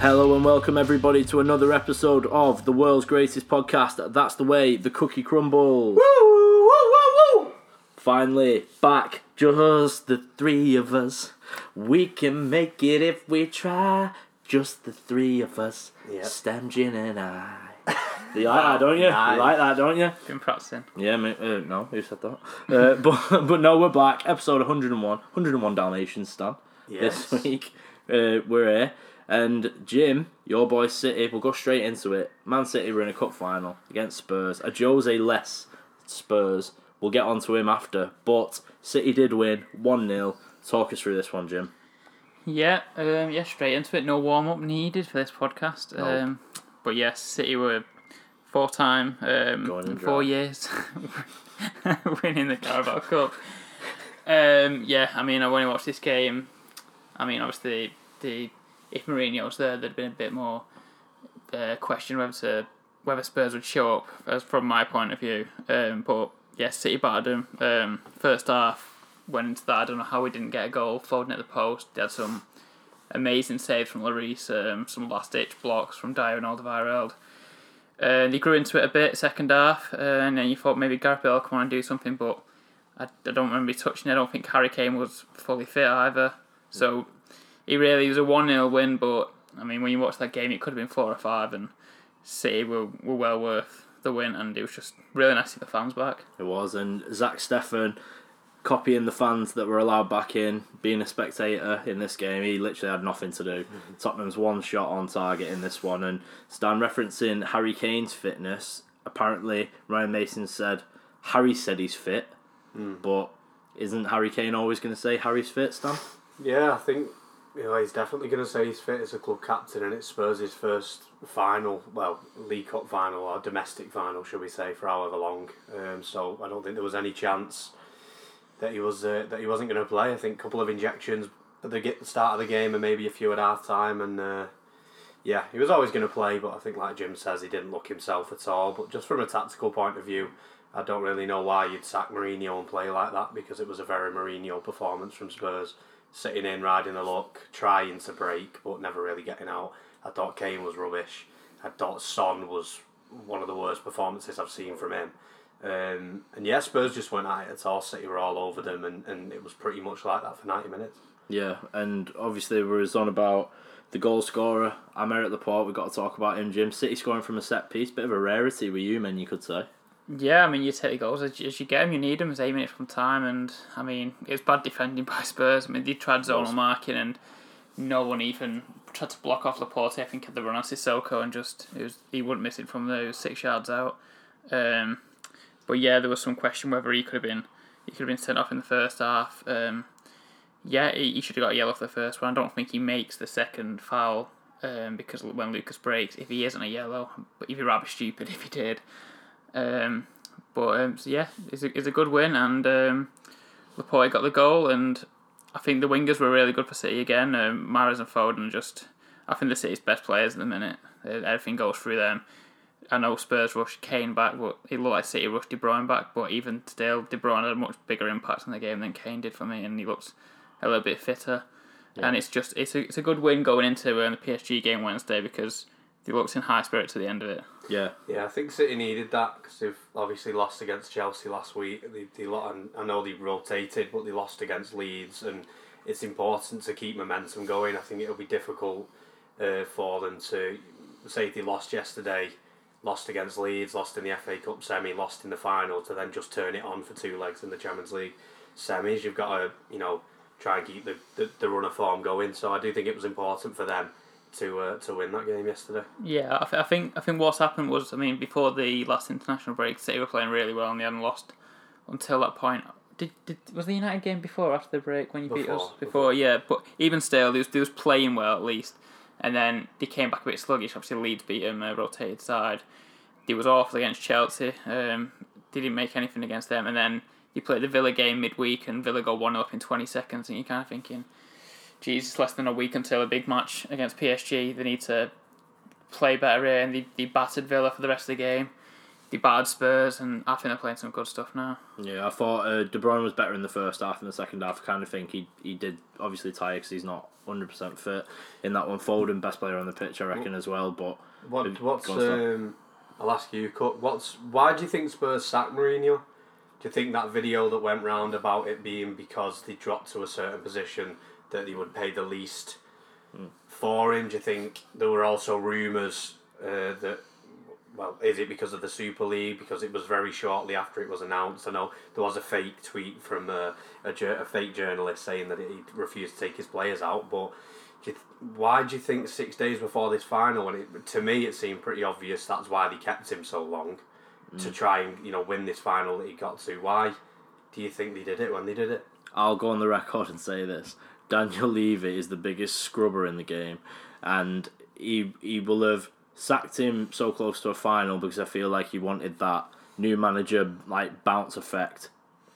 Hello and welcome everybody to another episode of the world's greatest podcast. That's the way the cookie crumbles. Woo, woo, woo, woo. Finally, back, just the three of us. We can make it if we try. Just the three of us. Yep. Stem Gin and I. You like that, don't you? Nice. You like that, don't you? Been practicing. Yeah, mate. Uh, no, who said that? Uh, but but no, we're back. Episode 101. 101 Dalmatians, Stan. Yes. This week, uh, we're here. And Jim, your boy City, we'll go straight into it. Man City were in a cup final against Spurs. A Jose less Spurs. We'll get on to him after. But City did win 1 0. Talk us through this one, Jim. Yeah, um, yeah, straight into it. No warm up needed for this podcast. Nope. Um, but yes, City were four time um, Going in in four years winning the Carabao Cup. Um, yeah, I mean, I when I watched this game, I mean, obviously, the if Mourinho was there, there'd been a bit more uh, question whether to, whether Spurs would show up, as from my point of view. Um, but yeah, City battered them. Um, first half went into that. I don't know how we didn't get a goal. Foden at the post. They had some amazing saves from Lloris, um, some last ditch blocks from Dier and Alderweireld. Uh, they grew into it a bit second half, uh, and then you thought maybe Gareth Bale come on and do something, but I, I don't remember touching it. I don't think Harry Kane was fully fit either. So he really was a 1 0 win, but I mean, when you watch that game, it could have been 4 or 5, and City were, were well worth the win, and it was just really nice to see the fans back. It was. And Zach Steffen copying the fans that were allowed back in, being a spectator in this game. He literally had nothing to do. Tottenham's one shot on target in this one. And Stan referencing Harry Kane's fitness. Apparently, Ryan Mason said Harry said he's fit, hmm. but isn't Harry Kane always going to say Harry's fit, Stan? Yeah, I think you know he's definitely going to say he's fit as a club captain, and it's Spurs' his first final, well, League Cup final or domestic final, shall we say, for however long. Um, so I don't think there was any chance that he was uh, that he wasn't going to play. I think a couple of injections at the start of the game, and maybe a few at half time, and. Uh, yeah, he was always going to play, but I think, like Jim says, he didn't look himself at all. But just from a tactical point of view, I don't really know why you'd sack Mourinho and play like that because it was a very Mourinho performance from Spurs. Sitting in, riding the luck, trying to break, but never really getting out. I thought Kane was rubbish. I thought Son was one of the worst performances I've seen from him. Um, and yeah, Spurs just went at it at all. City were all over them, and, and it was pretty much like that for 90 minutes. Yeah, and obviously we was on about the goal scorer, Aymeric Laporte. We've got to talk about him, Jim. City scoring from a set piece, bit of a rarity with you, men, you could say. Yeah, I mean, you take the goals as, as you get them, you need them as aiming it from time, and I mean, it's bad defending by Spurs. I mean, they tried zonal marking, and no one even tried to block off Laporte. I think at the run on Sissoko, and just it was he wouldn't miss it from those six yards out. Um, but yeah, there was some question whether he could have been he could have been sent off in the first half. Um, yeah, he, he should have got a yellow for the first one. I don't think he makes the second foul um, because when Lucas breaks, if he isn't a yellow, but he'd be rather stupid if he did. Um, but um, so yeah, it's a, it's a good win, and um, Laporte got the goal, and I think the wingers were really good for City again. Um, Mahrez and Foden just, I think the City's best players at the minute. Uh, Everything goes through them. I know Spurs rushed Kane back, but it looked like City rushed De Bruyne back. But even still, De Bruyne had a much bigger impact on the game than Kane did for me, and he looks a little bit fitter. And it's just it's a, it's a good win going into uh, the PSG game Wednesday because he looks in high spirits at the end of it. Yeah, Yeah, I think City needed that because they've obviously lost against Chelsea last week. They, they lo- and I know they rotated, but they lost against Leeds, and it's important to keep momentum going. I think it'll be difficult uh, for them to say they lost yesterday, lost against Leeds, lost in the FA Cup semi, lost in the final, to then just turn it on for two legs in the Champions League semis. You've got to, you know, try and keep the, the, the run of form going. So I do think it was important for them to uh, to win that game yesterday. Yeah, I, th- I think I think what's happened was I mean before the last international break, City were playing really well and they hadn't lost until that point. Did, did was the United game before or after the break when you beat us Before, before? before. Yeah, but even still, they was, they was playing well at least, and then they came back a bit sluggish. Obviously, Leeds beat them, uh, rotated side. They was awful against Chelsea. Um, they didn't make anything against them, and then you played the Villa game midweek, and Villa got one up in twenty seconds, and you're kind of thinking, Jesus, less than a week until a big match against PSG. They need to play better here, and they, they battered Villa for the rest of the game. they battered Spurs, and I think they're playing some good stuff now. Yeah, I thought uh, De Bruyne was better in the first half. In the second half, I kind of think he he did obviously tire because he's not hundred percent fit in that one. Foden, best player on the pitch, I reckon as well. But What what's Go on, Sam. um, I'll ask you, Cook. What's why do you think Spurs sacked Mourinho? Do you think that video that went round about it being because they dropped to a certain position that they would pay the least for him? Do you think there were also rumours uh, that? Well, is it because of the Super League? Because it was very shortly after it was announced. I know there was a fake tweet from a, a, a fake journalist saying that he refused to take his players out. But do th- why do you think six days before this final? And it, to me, it seemed pretty obvious that's why they kept him so long to try and you know win this final that he got to. Why do you think they did it when they did it? I'll go on the record and say this: Daniel Levy is the biggest scrubber in the game, and he he will have sacked him so close to a final because I feel like he wanted that new manager like bounce effect,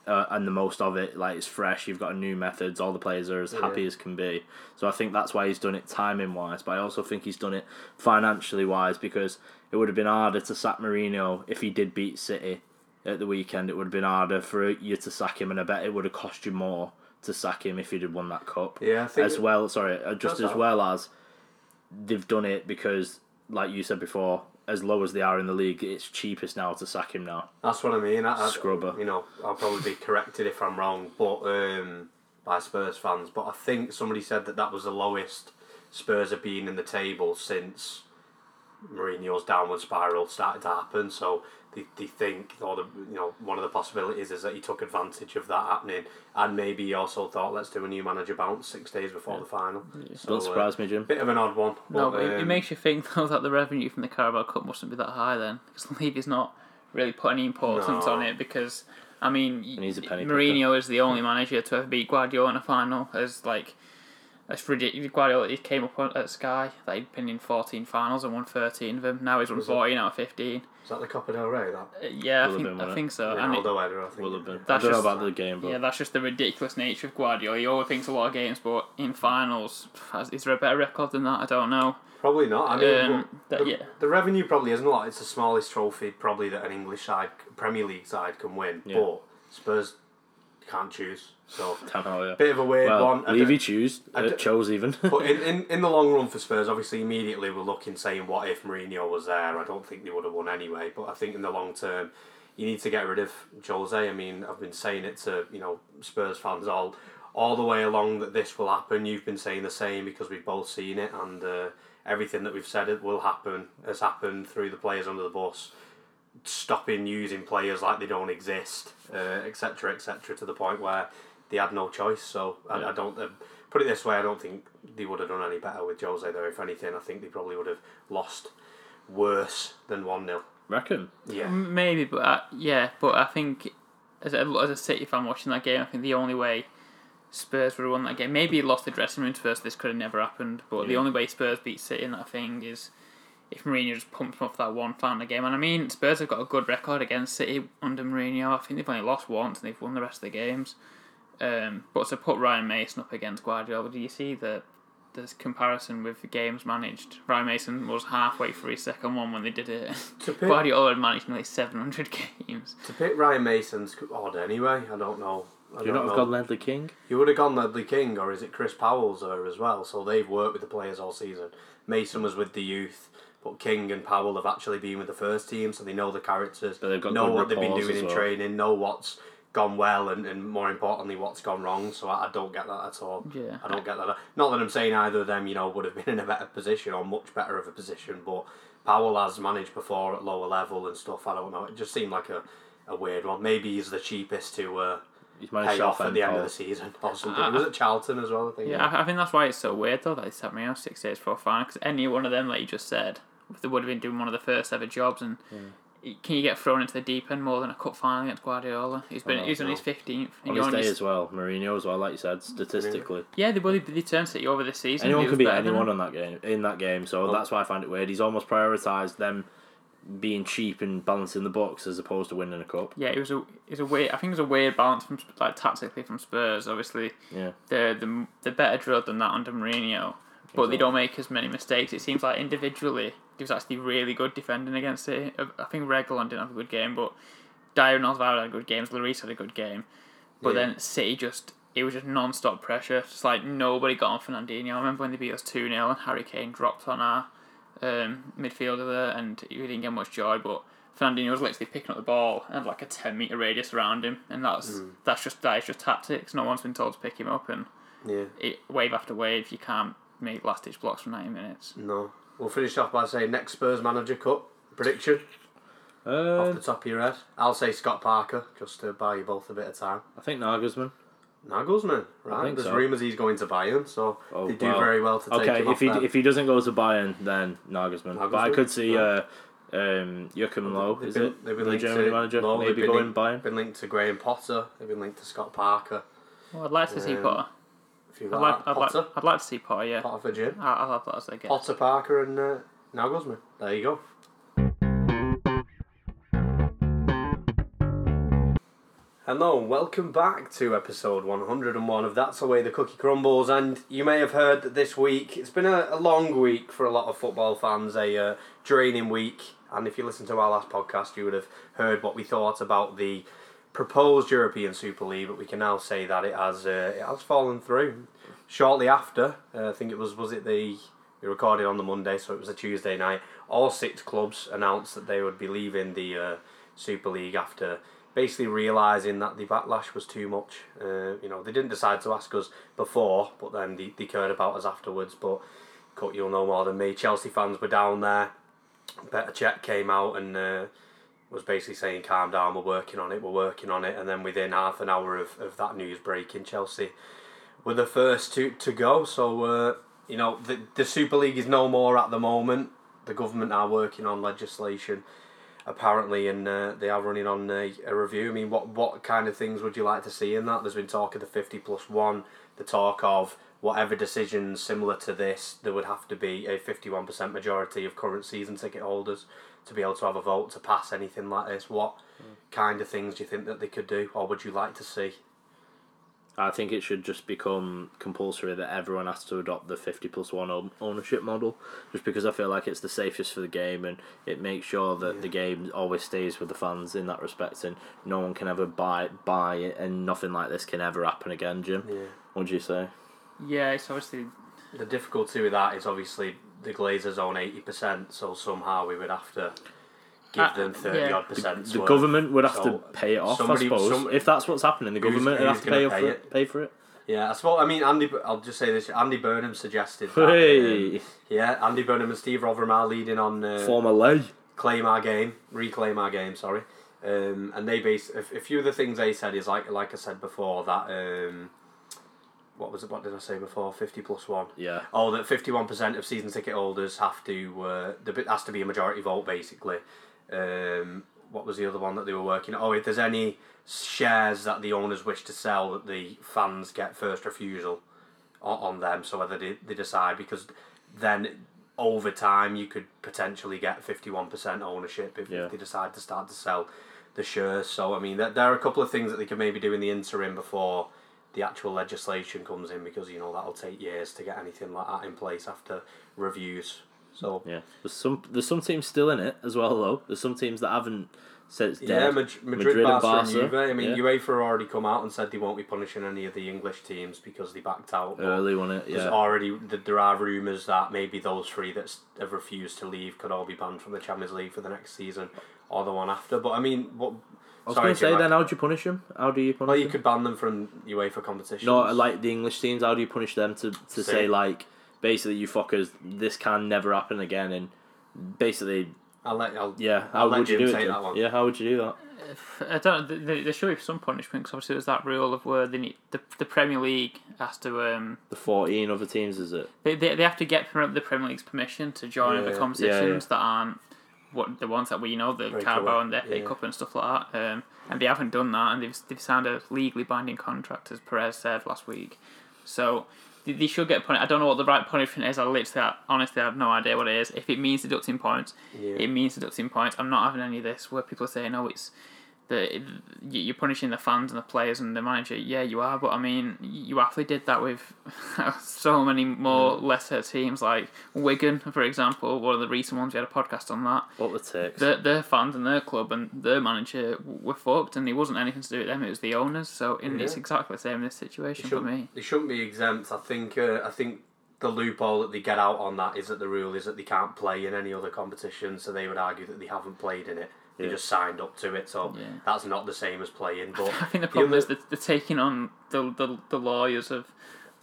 uh, and the most of it like it's fresh. You've got new methods. All the players are as happy as can be. So I think that's why he's done it timing wise, but I also think he's done it financially wise because it would have been harder to sack Mourinho if he did beat City at the weekend. It would have been harder for you to sack him, and I bet it would have cost you more to sack him if he'd have won that cup. Yeah, I think as well. Sorry, uh, just as well as they've done it because, like you said before, as low as they are in the league, it's cheapest now to sack him now. That's what I mean. I, I, Scrubber. You know, I'll probably be corrected if I'm wrong, but um, by Spurs fans. But I think somebody said that that was the lowest Spurs have been in the table since Mourinho's downward spiral started to happen. So they, they think, or the you know, one of the possibilities is that he took advantage of that happening, and maybe he also thought, let's do a new manager bounce six days before the final. So, Don't uh, surprise me, Jim. Bit of an odd one. No, but, but it, it um, makes you think though that the revenue from the Carabao Cup mustn't be that high then, because Levy's not really put any importance No. on it. Because I mean, And he's a penny Mourinho is the only manager to ever beat Guardiola in a final. As like, that's ridiculous. Guardiola he came up on, at Sky that he'd been in fourteen finals and won thirteen of them. Now he's won Was it? fourteen out of fifteen. Is that the Copa del Rey? That Uh, yeah, I Will have think been, I think so. And it- Ronaldo header, I think. Will have been. I That's don't know about the game, but Yeah, that's just the ridiculous nature of Guardiola. He overthinks a lot of games, but in finals, is there a better record than that? I don't know. Probably not. I mean, Um, but that- the, yeah. the revenue probably isn't a lot. It's the smallest trophy probably that an English side, Premier League side, can win. Yeah. But Spurs can't choose. So hell, yeah. bit of a weird Well, one. Levy choose, uh, chose even. but in, in, in the long run for Spurs, obviously immediately we're looking saying what if Mourinho was there. I don't think they would have won anyway. But I think in the long term, you need to get rid of Jose. I mean, I've been saying it to you know Spurs fans all all the way along that this will happen. You've been saying the same because we've both seen it, and uh, everything that we've said it will happen has happened through the players under the bus, stopping using players like they don't exist, etc. Uh, etc. to the point where they had no choice. So I, I don't. Uh, put it this way, I don't think they would have done any better with Jose there. If anything, I think they probably would have lost worse than one 0 Reckon. Yeah. Maybe, but uh, yeah, but I think as a, as a City fan watching that game, I think the only way Spurs would have won that game, maybe he lost the dressing rooms first. This could have never happened, but the only way Spurs beat City in that thing is if Mourinho just pumped them up for that one final game. And I mean, Spurs have got a good record against City under Mourinho. I think they've only lost once and they've won the rest of the games. Um, but to put Ryan Mason up against Guardiola, do you see the the comparison with the games managed? Ryan Mason was halfway through his second one when they did it. To pick, Guardiola had managed nearly 700 games. to pick Ryan Mason's odd anyway. I don't know. I Do you don't not have gone Ledley King? You would have gone Ledley King, or is it Chris Powell's there as well? So they've worked with the players all season. Mason was with the youth, but King and Powell have actually been with the first team, so they know the characters, But they've got know what they've been doing in well. training, know what's gone well, and, and more importantly, what's gone wrong. So I, I don't get that at all. Yeah. I don't get that. Not that I'm saying either of them, you know, would have been in a better position or much better of a position, but Powell has managed before at lower level and stuff. I don't know. It just seemed like a, a weird one. Maybe he's the cheapest to. Uh, He's pay off at the end Paul. of the season or something. I- it was at Charlton as well, I think. Yeah, I, I think that's why it's so weird though that they set me out six days before final because any one of them, like you just said, they would have been doing one of the first ever jobs. And can you get thrown into the deep end more than a cup final against Guardiola? He's been Oh, he's on his fifteenth. On his day as well, Mourinho as well, like you said, statistically. Yeah, they would they turned City over this season. Anyone He can beat anyone on that game in that game, so Oh. that's why I find it weird. He's almost prioritised them being cheap and balancing the books as opposed to winning a cup. Yeah, it was a it was a weird. I think it was a weird balance from like tactically from Spurs. Obviously, Yeah. they're the they're better drilled than that under Mourinho, but they don't make as many mistakes. It seems like individually he was actually really good defending against it. I think Reguilon didn't have a good game, but Dier and Alvaro had a good games. Lloris had a good game, but Yeah. then City just it was just non-stop pressure. Just like nobody got on Fernandinho. I remember when they beat us two 0 and Harry Kane dropped on our um, midfielder there, and we didn't get much joy. But Fernandinho was literally picking up the ball and like a ten meter radius around him, and that's Mm. that's just that is just tactics. No one's been told to pick him up, and Yeah. it, wave after wave, you can't make last ditch blocks for ninety minutes. No. We'll finish off by saying next Spurs manager cut prediction off Uh, the top of your head. I'll say Scott Parker just to buy you both a bit of time. I think Nagelsmann. Nagelsmann, right? think There's so. rumours he's going to Bayern, so Oh, they do well. very well to take Okay, him if off he there. if he doesn't go to Bayern, then Nagelsmann. But I could see Yeah. uh, um, Joachim Low, They've is been- it? They've been the linked German to manager, Lowe, maybe been going linked- Bayern. Been linked to Graham Potter. They've been linked to Scott Parker. Well, I'd like to see Um, Potter. If you I'd like, I'd like, I'd like to see Potter. Yeah, Potter for Jim. I- I'll have that as a guess. Potter, Parker, and uh, Nagelsmann. There you go. Hello, and welcome back to episode 101 of That's the Way the Cookie Crumbles. And you may have heard that this week, it's been a, a long week for a lot of football fans, a uh, draining week. And if you listened to our last podcast, you would have heard what we thought about the proposed European Super League. But we can now say that it has uh, it has fallen through. Shortly after, uh, I think it was was it the we recorded on the Monday, so it was a Tuesday night. All six clubs announced that they would be leaving the uh, Super League after basically realising that the backlash was too much. Uh, you know, they didn't decide to ask us before, but then they, they cared about us afterwards. But Cut, you'll know more than me. Chelsea fans were down there. Petr Cech came out and uh, was basically saying, calm down, we're working on it, we're working on it. And then within half an hour of, of that news breaking, Chelsea were the first to, to go. So, uh, you know, the, the Super League is no more at the moment. The government are working on legislation apparently, and uh, they are running on a, a review. I mean, what what kind of things would you like to see in that? There's been talk of the fifty plus one, the talk of whatever decisions similar to this, there would have to be a fifty one percent majority of current season ticket holders to be able to have a vote to pass anything like this. What kind of things do you think that they could do, or would you like to see? I think it should just become compulsory that everyone has to adopt the 50 plus 1 ownership model, just because I feel like it's the safest for the game and it makes sure that the game always stays with the fans in that respect and no one can ever buy, buy it and nothing like this can ever happen again, Jim. Yeah. What do you say? Yeah, it's obviously The difficulty with that is obviously the Glazers own eighty percent, so somehow we would have to give Uh, them thirty yeah. odd percent. The government would have to pay it off, somebody- I suppose. some- if that's what's happening, the government would have to pay, pay for it? it. Pay for it. Yeah, I suppose. I mean, Andy. I'll just say this: Andy Burnham suggested. That, um, Hey, yeah, Andy Burnham and Steve Rotherham are leading on uh, former lay. claim our game, reclaim our game. Sorry, um, and they base a, a few of the things they said is like like I said before that. Um, what was it? What did I say before? Fifty plus one. Yeah. Oh, that fifty-one percent of season ticket holders have to. Uh, the bit has to be a majority vote, basically. Um, what was the other one that they were working? Oh, if there's any shares that the owners wish to sell, that the fans get first refusal on, on them. So whether they, they decide, because then over time you could potentially get fifty-one percent ownership if, Yeah. if they decide to start to sell the shares. So I mean, there, there are a couple of things that they could maybe do in the interim before the actual legislation comes in because you know that'll take years to get anything like that in place after reviews. So Yeah. There's some there's some teams still in it as well though. There's some teams that haven't said it's yeah. Mad- Madrid, Madrid and Barca, and Juve. I mean, yeah. UEFA already come out and said they won't be punishing any of the English teams because they backed out. Early on it, Yeah, There's already th- there are rumours that maybe those three that have refused to leave could all be banned from the Champions League for the next season or the one after. But I mean, what? I was sorry, going to say Jim, I- then, how do you punish them? How do you punish Well, you them? could ban them from UEFA competitions. No, like the English teams, how do you punish them to, to say, Say- like, basically, you fuckers, this can never happen again, and basically, I'll let I'll, yeah, how I'll let would you Jim do it? take Jim? that one. Yeah, how would you do that? I don't. th- th- There should be some punishment because obviously there's that rule of where they need the the Premier League has to um The 14 other teams, is it? they they, they have to get from the Premier League's permission to join Yeah, other yeah. competitions that aren't what the ones that we know the Breakaway, Carabao and the FA yeah. Cup and stuff like that. Um, and they haven't done that, and they've they've signed a legally binding contract as Perez said last week. So. they- They should get punished. I don't know what the right punishment is. I literally, honestly, I have no idea what it is. If it means deducting points, Yeah. it means deducting points. I'm not having any of this where people are saying, "Oh, it's you- you're punishing the fans and the players and the manager. Yeah, you are, but I mean, you actually did that with so many more lesser teams, like Wigan, for example. One of the recent ones we had a podcast on that. What were the ticks? Their, their fans and their club and their manager were fucked, and it wasn't anything to do with them. It was the owners. So in, it's exactly the same in this situation for me. They shouldn't be exempt. I think. Uh, I think the loophole that they get out on that is that the rule is that they can't play in any other competition. So they would argue that they haven't played in it. They Yeah. just signed up to it. So Yeah. that's not the same as playing. But I think the problem other- is that they're taking on the, the the lawyers of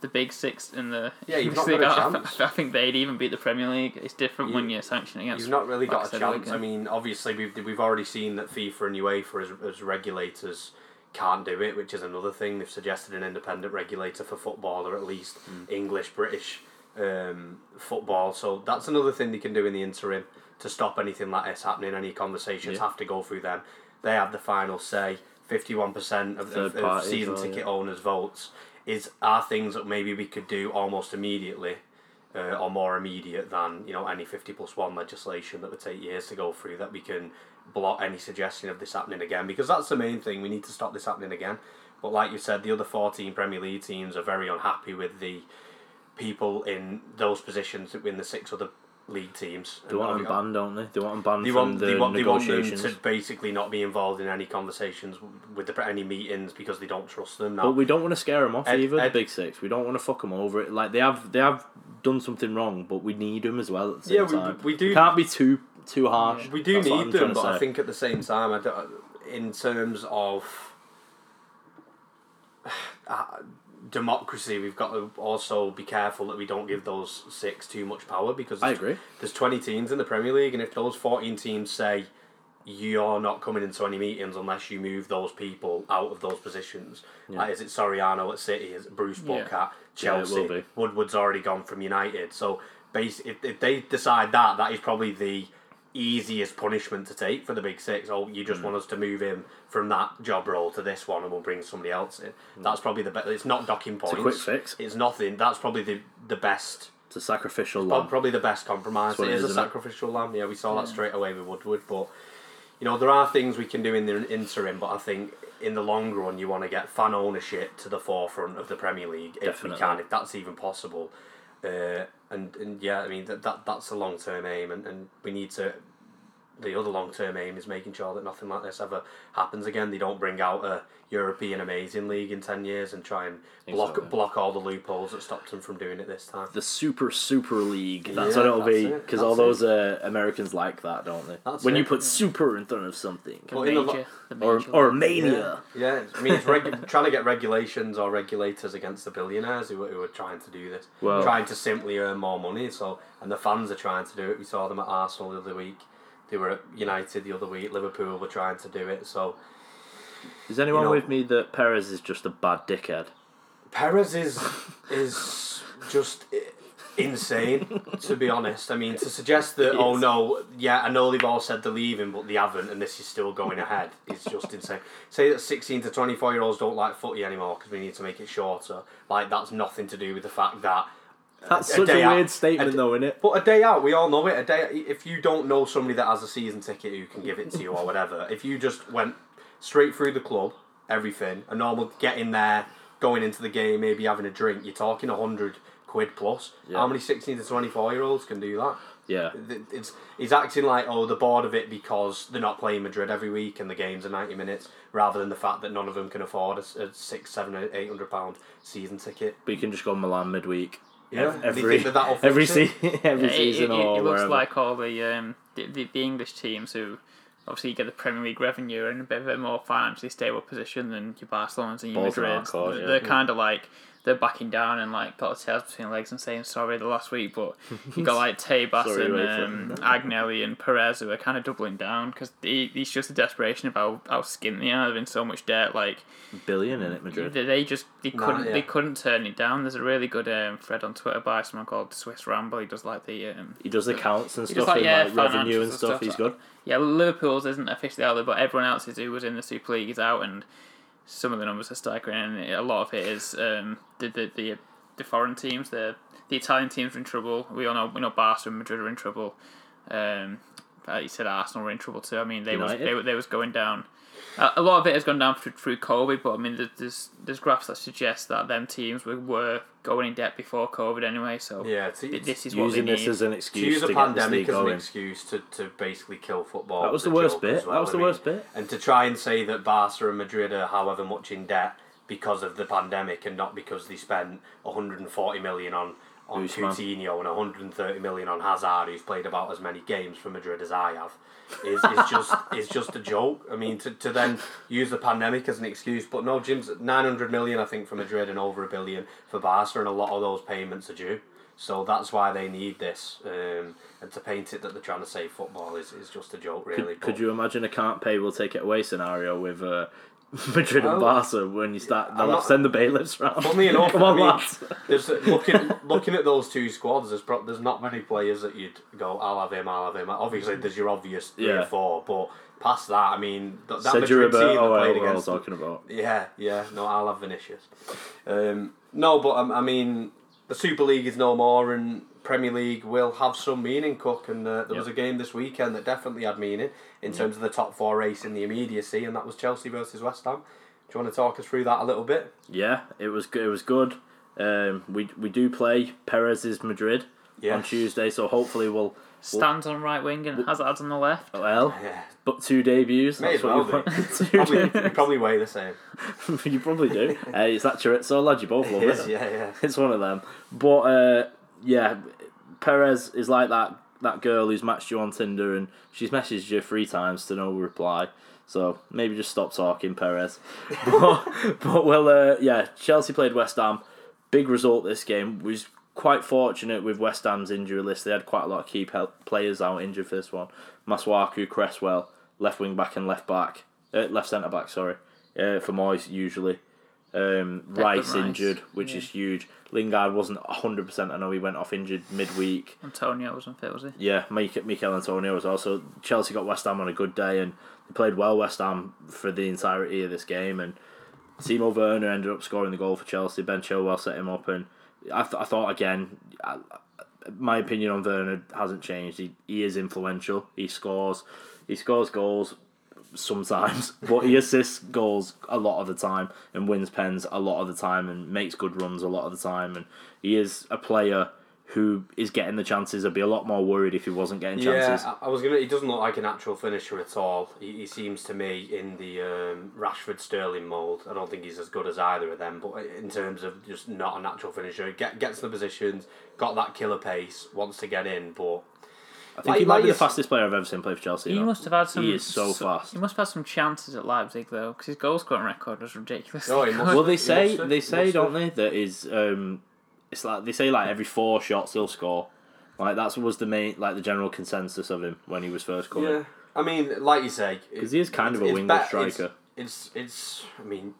the big six and the Yeah, you've not got a I- chance. I, think they'd even beat the Premier League. It's different You- when you're sanctioning against. You've not really like got a chance. Wigan. I mean, obviously we've we've already seen that FIFA and UEFA as, as regulators can't do it, which is another thing. They've suggested an independent regulator for football, or at least English British um, football. So that's another thing they can do in the interim to stop anything like this happening. Any conversations Yeah. have to go through them. They have the final say. Fifty-one percent of, of, of season well, ticket yeah. owners' votes is are things that maybe we could do almost immediately uh, or more immediate than you know any 50 plus 1 legislation that would take years to go through that we can block any suggestion of this happening again because that's the main thing we need to stop this happening again but like you said the other 14 Premier League teams are very unhappy with the people in those positions in the six other league teams They want them banned, don't they? They want them banned they from want, the they, want, they want them to basically not be involved in any conversations with the, any meetings because they don't trust them now But we don't want to scare them off Ed- either. Ed- the big six. We don't want to fuck them over. It like they have they have done something wrong, but we need them as well at the same Yeah, we- time. we do- can't be too too harsh. We do That's need them, but I think at the same time, I don't, in terms of democracy, we've got to also be careful that we don't give those six too much power because I there's- agree. There's twenty teams in the Premier League, and if those fourteen teams say you're not coming into any meetings unless you move those people out of those positions. Like, is it Soriano at City? Is it Bruce Yeah. Buck Yeah, will Chelsea? be. Woodward's already gone from United. So, basi- if, if they decide that, that is probably the easiest punishment to take for the big six. Oh, you Mm. just want us to move him from that job role to this one, and we'll bring somebody else in. That's probably the best. It's not docking points. Mm. a quick fix. It's nothing. That's probably the the best. It's a sacrificial lamb. Probably the best compromise. It it is, a isn't it? sacrificial lamb. Yeah, we saw that straight away with Woodward. But you know, there are things we can do in the interim. But I think in the long run, you want to get fan ownership to the forefront of the Premier League if Definitely. we can, if that's even possible. Uh, and and yeah, I mean that, that that's a long term aim, and, and we need to. The other long term aim is making sure that nothing like this ever happens again. They don't bring out a European amazing league in ten years and try and block Exactly. block all the loopholes that stopped them from doing it this time. the Super Super League. That's Yeah, what it'll be that's it, because all those uh, Americans like that, don't they? That's when you it. put Super in front of something, The Well, in the major, the or major or league. Mania. Yeah, yeah. I mean, it's regu- trying to get regulations or regulators against the billionaires who, are- who are trying to do this, Well- trying to simply earn more money. So, and the fans are trying to do it. We saw them at Arsenal the other week. They were at United the other week. Liverpool were trying to do it. So, Is anyone You know- with me that Perez is just a bad dickhead? Perez is is just insane. to be honest, I mean, to suggest that oh no, yeah, I know they've all said they're leaving, but they haven't, and this is still going ahead. It's just insane. Say that sixteen to twenty four year olds don't like footy anymore because we need to make it shorter. Like that's nothing to do with the fact that. That's a such a, day out- weird statement, a d- though, isn't it? But a day out, we all know it. A day, if you don't know somebody that has a season ticket who can give it to you or whatever, if you just went straight through the club, everything, a normal get in there, going into the game, maybe having a drink, you're talking a hundred quid plus. Yeah. How many sixteen to twenty four year olds can do that? Yeah, It's he's acting like oh they're bored of it because they're not playing Madrid every week and the games are ninety minutes, rather than the fact that none of them can afford a, s- a six, seven, eight hundred pound season ticket. but you can just go Milan midweek. Yeah, every that every se- every Yeah, season it, it, or it looks wherever. like all the, um, the, the the English teams who obviously get the Premier League revenue are in a bit of a more financially stable position than your Barcelona's and your Balls in Madrid. court, yeah. They're kind of like they're backing down and like got the tails between legs and saying sorry the last week, but you got like Tebas Sorry, and um. Agnelli and Perez who are kind of doubling down because he, he's just a desperation of how, how skint they are. They're in so much debt, like billion in it, Madrid. they, they just they Nah, couldn't yeah. they couldn't turn it down. There's a really good um, thread on Twitter by someone called Swiss Ramble. He does like the um, He does accounts and stuff, like, and yeah, like revenue and and stuff. stuff. He's good. Yeah, Liverpool's isn't officially out there, but everyone else's who was in the Super League is out, and some of the numbers are staggering, and a lot of it is um, the, the the the foreign teams. The the Italian teams are in trouble. We all know we know Barca and Madrid are in trouble. Um, you said Arsenal were in trouble too. I mean, they was they, were- they was going down. A, a lot of it has gone down through, through COVID, but I mean, there's there's graphs that suggest that them teams were, were going in debt before COVID anyway. So Yeah, it's, this is Using they this need. as an to excuse use to, a get this pandemic league as an excuse to, to basically kill football. That was the worst bit. well. That was I the mean, worst bit. And to try and say that Barca and Madrid are however much in debt because of the pandemic and not because they spent 140 million on on Usman. Coutinho and 130 million on Hazard, who's played about as many games for Madrid as I have, is, is just is just a joke. I mean, to, to then use the pandemic as an excuse, but no, Jim's 900 million I think for Madrid and over a billion for Barca, and a lot of those payments are due. So that's why they need this. Um, and to paint it that they're trying to save football is, is just a joke, really. Could, could you imagine a can't pay will take it away scenario with uh, Madrid and Well, Barca when you start? They'll not- send the bailiffs round. Funnily enough, Come on, I mean, lads. there's looking looking at those two squads. There's pro- there's not many players that you'd go. I'll have him. I'll have him. Obviously, there's your obvious three Yeah. or four, but past that, I mean, th- that Sergio Madrid team Roberto, played what I was against. talking about. Yeah, yeah. No, I'll have Vinicius. Um, no, but um, I mean, the Super League is no more, and Premier League will have some meaning. Cook, and uh, there was a game this weekend that definitely had meaning in terms of the top four race in the immediacy, and that was Chelsea versus West Ham. Do you want to talk us through that a little bit? Yeah, it was good. It was good. Um, we we do play Perez's Madrid on Tuesday, so hopefully we'll Stands on right wing and Hazard's on the left. well. Yeah, But two debuts. May That's as what well you do. want. Probably, debuts. probably weigh the same. you probably do. Uh, it's that chorizo lad. You both love It it. is, yeah, yeah. It's one of them. But uh, yeah, Perez is like that that girl who's matched you on Tinder and she's messaged you three times to no reply. So maybe just stop talking, Perez. but but well, uh, yeah, Chelsea played West Ham. Big result this game. Was quite fortunate with West Ham's injury list. They had quite a lot of key players out injured for this one. Masuaku, Cresswell, left wing back and left back, uh, left centre back. Sorry, uh, for Moyes usually. Um, Rice Rice, injured, which is huge. Lingard wasn't hundred percent. I know he went off injured midweek. Antonio wasn't fit, was he? Yeah, Mike, Michail Antonio was also. Chelsea got West Ham on a good day and they played well West Ham for the entirety of this game. And Timo Werner ended up scoring the goal for Chelsea. Ben Chilwell set him up, and I, th- I thought again. I, my opinion on Werner hasn't changed. He, he is influential. He scores. He scores goals sometimes, but he assists goals a lot of the time and wins pens a lot of the time and makes good runs a lot of the time. And he is a player who is getting the chances. I'd be a lot more worried if he wasn't getting chances. Yeah, I, was gonna. He doesn't look like a natural finisher at all. He, he seems to me in the um, Rashford Sterling mould. I don't think he's as good as either of them, but in terms of just not a natural finisher, he get, gets in the positions, got that killer pace, wants to get in, but I think like- he might like be the fastest player I've ever seen play for Chelsea. He you know. must have had some. He is so so- fast. He must have had some chances at Leipzig though, because his goal scoring record was ridiculous. Oh, he must- Well, they say they say, don't they, that is um, it's like they say like every four shots he'll score. Like that's was the main like the general consensus of him when he was first coming. yeah. I mean, like you say, Because he is kind of a it's winger striker. It's, it's it's I mean,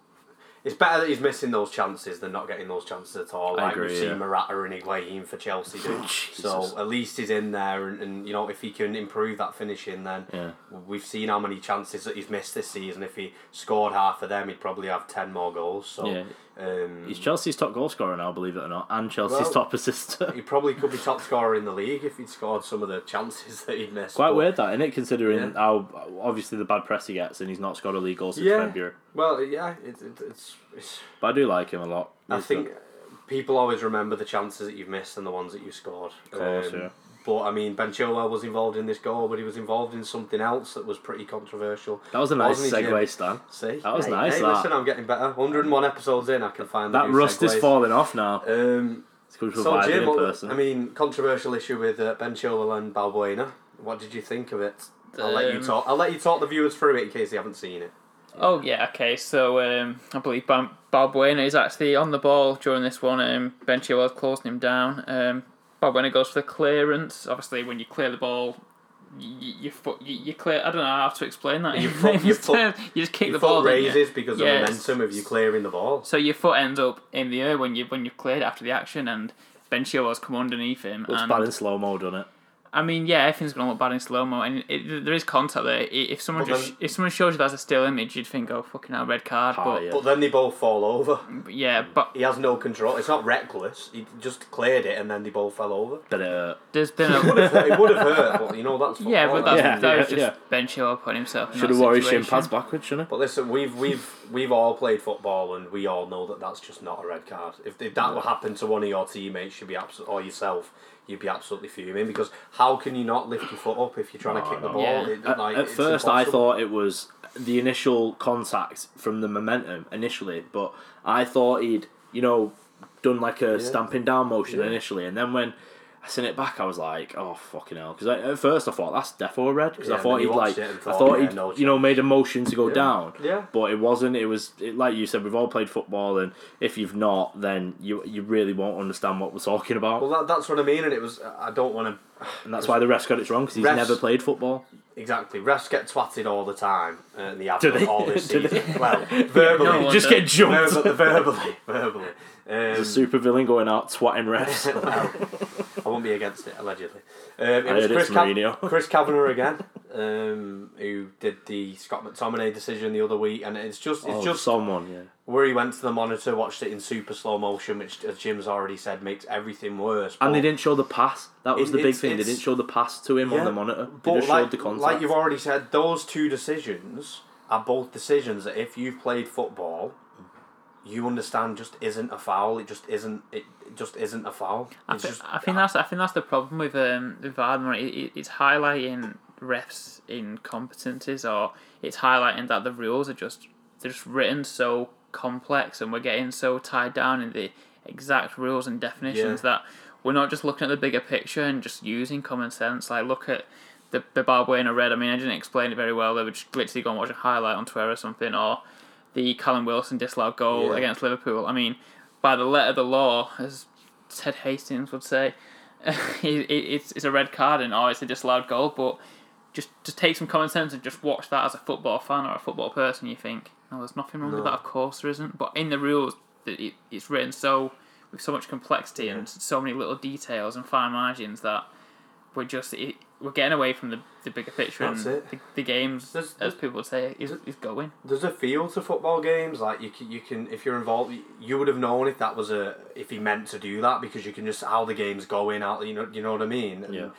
it's better that he's missing those chances than not getting those chances at all. I Like agree, we've seen yeah. Morata and Higuain for Chelsea do. So at least he's in there, and, and you know if he can improve that finishing, then Yeah. we've seen how many chances that he's missed this season. If he scored half of them, he'd probably have ten more goals. So Yeah. Um, He's Chelsea's top goal scorer now, believe it or not, and Chelsea's Well, top assister. he probably could be top scorer in the league if he'd scored some of the chances that he'd missed. Quite but- weird that, isn't it? Considering Yeah. how obviously the bad press he gets, and he's not scored a league goal since Yeah. February. Well, yeah, it, it, it's. it's But I do like him a lot. I think good. people always remember the chances that you've missed and the ones that you scored. Of course, Um, yeah. But I mean, Ben Chilwell was involved in this goal, but he was involved in something else that was pretty controversial. that was a nice Wasn't Jim? segue, Stan. See, That was Hey, nice, Hey, that. listen, I'm getting better. 101 episodes in, I can find the That new rust is falling off now. Um, It's so Jim, what- I mean, controversial issue with uh, Ben Chilwell and Balbuena. What did you think of it? I'll let you Um, talk. I'll let you talk the viewers through it in case they haven't seen it. Oh yeah, okay. So um, I believe Bal- Balbuena is actually on the ball during this one. Um, Ben Chilwell's closing him down. Um, Balbuena goes for the clearance. Obviously, when you clear the ball, you, you foot you, you clear. I don't know how to explain that. Your foot- your foot- you just kick Your the ball. foot don't you? raises because Yeah, of it's- momentum of you clearing the ball. So your foot ends up in the air when you when you cleared after the action, and Ben Chilwell's come underneath him. Looks and bad in slow mo, doesn't it? I mean, yeah, everything's gonna look bad in slow mo, and it, there is contact there. If someone But just then- if someone shows you that's a still image, you'd think, oh fucking hell, red card. Ah, but yeah. But then they both fall over. yeah, but He has no control. It's not reckless. He just cleared it and then they both fell over. Did it there's been It would a have, it would have hurt, but you know that's yeah, but that's, Yeah, that was yeah, just yeah. Ben Chilwell putting himself. in Should have that worn his shin pads backwards, shouldn't it? But listen, we've we've we've all played football and we all know that that's just not a red card. If, if that would happen to one of your teammates, you'd be abso- or yourself, you'd be absolutely fuming because how can you not lift your foot up if you're trying to No, kick the ball? Yeah. It- At, like, at it's first, I thought it was the initial contact from the momentum initially, but I thought he'd, you know, done like a Yeah. stamping down motion Yeah. initially, and then when I seen it back, I was like, oh fucking hell! Because at first I thought that's defo red because Yeah, I thought he'd like, and I thought, thought yeah, he'd, no you know, made a motion to go Yeah. down. Yeah. But it wasn't. It was it, like you said. We've all played football, and if you've not, then you you really won't understand what we're talking about. Well, that, that's what I mean, and it was. I don't want to. And that's why the refs got it wrong because he's Refs- never played football. Exactly. Refs get twatted all the time, and they have Do done they? all this Do season. Well, verbally. No one Just get jumped. verbally, verbally, verbally. Um, There's a super villain going out twatting refs. well, I won't be against it allegedly. Um, it I was heard Chris, it's Cav- Mourinho. Chris Kavanagh again, um, who did the Scott McTominay decision the other week, and it's just it's oh, just someone, yeah. Where he went to the monitor, watched it in super slow motion, which, as Jim's already said, makes everything worse. And they didn't show the pass. That was It- the big thing. They didn't show the pass to him Yeah, on the monitor. They But just like, showed the contact. like you've already said, those two decisions are both decisions that if you've played football, you understand just isn't a foul. It just isn't. It, it just isn't a foul. I, It's thi- just. I think that's I think that's the problem with um with VAR. It, it, it's highlighting refs' incompetencies, or it's highlighting that the rules are just they're just written so complex, and we're getting so tied down in the exact rules and definitions that we're not just looking at the bigger picture and just using common sense. Like look at the the Balbuena red. I mean, I didn't explain it very well. They were just literally go and watch a highlight on Twitter or something, or the Callum Wilson disallowed goal Yeah. against Liverpool. I mean, by the letter of the law, as Ted Hastings would say, it, it, it's it's a red card and oh, it's a disallowed goal. But just just take some common sense and just watch that as a football fan or a football person. You think, no, there's nothing wrong with that. Of course there isn't. But in the rules, that it, it's written so with so much complexity and so many little details and fine margins that we're just it, we're getting away from the, the bigger picture That's and it. the, the games, There's- as there's- people say, is, is going. There's a feel to football games. Like you can, you can, if you're involved, you would have known if that was a, if he meant to do that because you can just how the game's going out. You know, you know what I mean. And Yeah.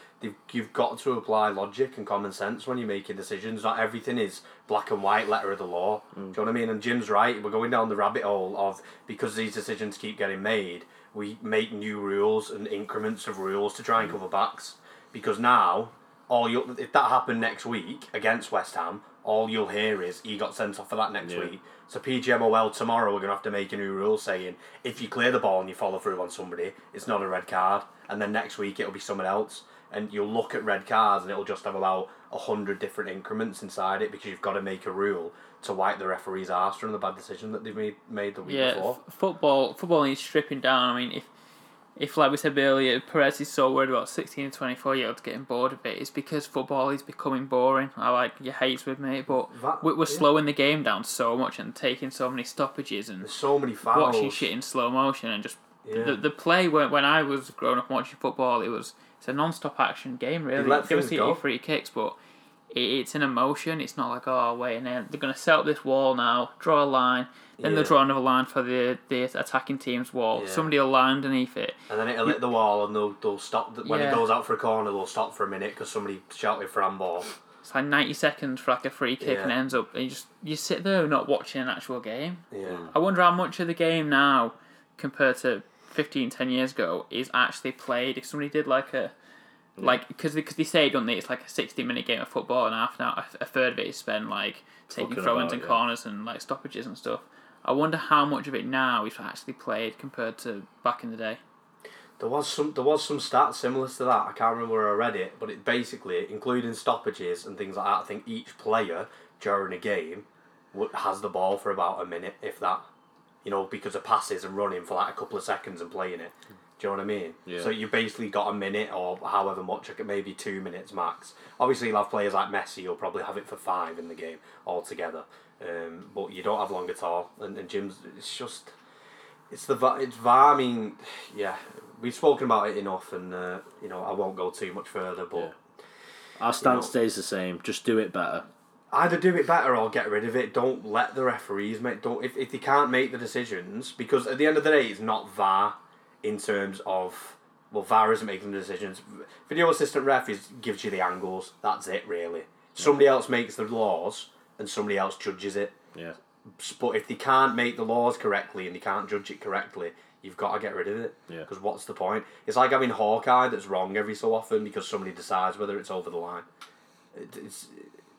You've got to apply logic and common sense when you're making decisions. Not everything is black and white, letter of the law. Mm. Do you know what I mean? And Jim's right. We're going down the rabbit hole of because these decisions keep getting made, we make new rules and increments of rules to try and mm. cover backs. Because now, all you if that happened next week against West Ham, all you'll hear is he got sent off for that next Yeah. week. So PGMOL tomorrow we're gonna have to make a new rule saying if you clear the ball and you follow through on somebody, it's not a red card. And then next week it'll be someone else. And you'll look at red cards and it'll just have about a hundred different increments inside it because you've got to make a rule to wipe the referee's arse from the bad decision that they've made made the week Yeah, before. f- football football is stripping down. I mean, if if like we said earlier, Perez is so worried about sixteen and twenty four year olds getting bored of it, it's because football is becoming boring. I like your hates with me, but That- we- we're yeah. slowing the game down so much and taking so many stoppages and There's so many fouls. watching shit in slow motion and just Yeah. the, the play when, when I was growing up watching football, it was it's a non-stop action game really. let Give us the free kicks, but it, it's an emotion. It's not like oh wait, and then they're gonna set up this wall now, draw a line, then they'll Yeah. draw another line for the the attacking team's wall. Yeah. Somebody will line underneath it. And then it'll hit the wall, and they'll, they'll stop. When Yeah. it goes out for a corner, they'll stop for a minute because somebody shouted for handball. It's like ninety seconds for like a free kick, and it ends up and you just you sit there not watching an actual game. Yeah. I wonder how much of the game now, compared to 15, 10 years ago, is actually played. If somebody did like a, like because because they say don't they? It's like a sixty minute game of football, and half an hour, a third of it is spent like taking throw-ins and yeah. corners and like stoppages and stuff. I wonder how much of it now is actually played compared to back in the day. There was some there was some stats similar to that. I can't remember where I read it, but it basically, including stoppages and things like that, I think each player during a game wo- has the ball for about a minute, if that. You know, because of passes and running for like a couple of seconds and playing it. Do you know what I mean? Yeah. So you basically got a minute or however much, like maybe two minutes max. Obviously, you'll have players like Messi, you'll probably have it for five in the game altogether. Um, but you don't have long at all. And, and Jim's, it's just, it's the it's VAR. I mean, yeah, we've spoken about it enough, and uh, you know I won't go too much further. But Yeah. Our stance know. stays the same. Just do it better. either do it better or get rid of it. Don't let the referees make. Don't if, if they can't make the decisions because at the end of the day, it's not VAR in terms of well, VAR isn't making the decisions. Video assistant ref is gives you the angles. That's it really. Somebody else makes the laws and somebody else judges it. Yeah. But if they can't make the laws correctly and they can't judge it correctly, you've got to get rid of it. Yeah. Because what's the point? It's like having Hawkeye that's wrong every so often because somebody decides whether it's over the line. It's, do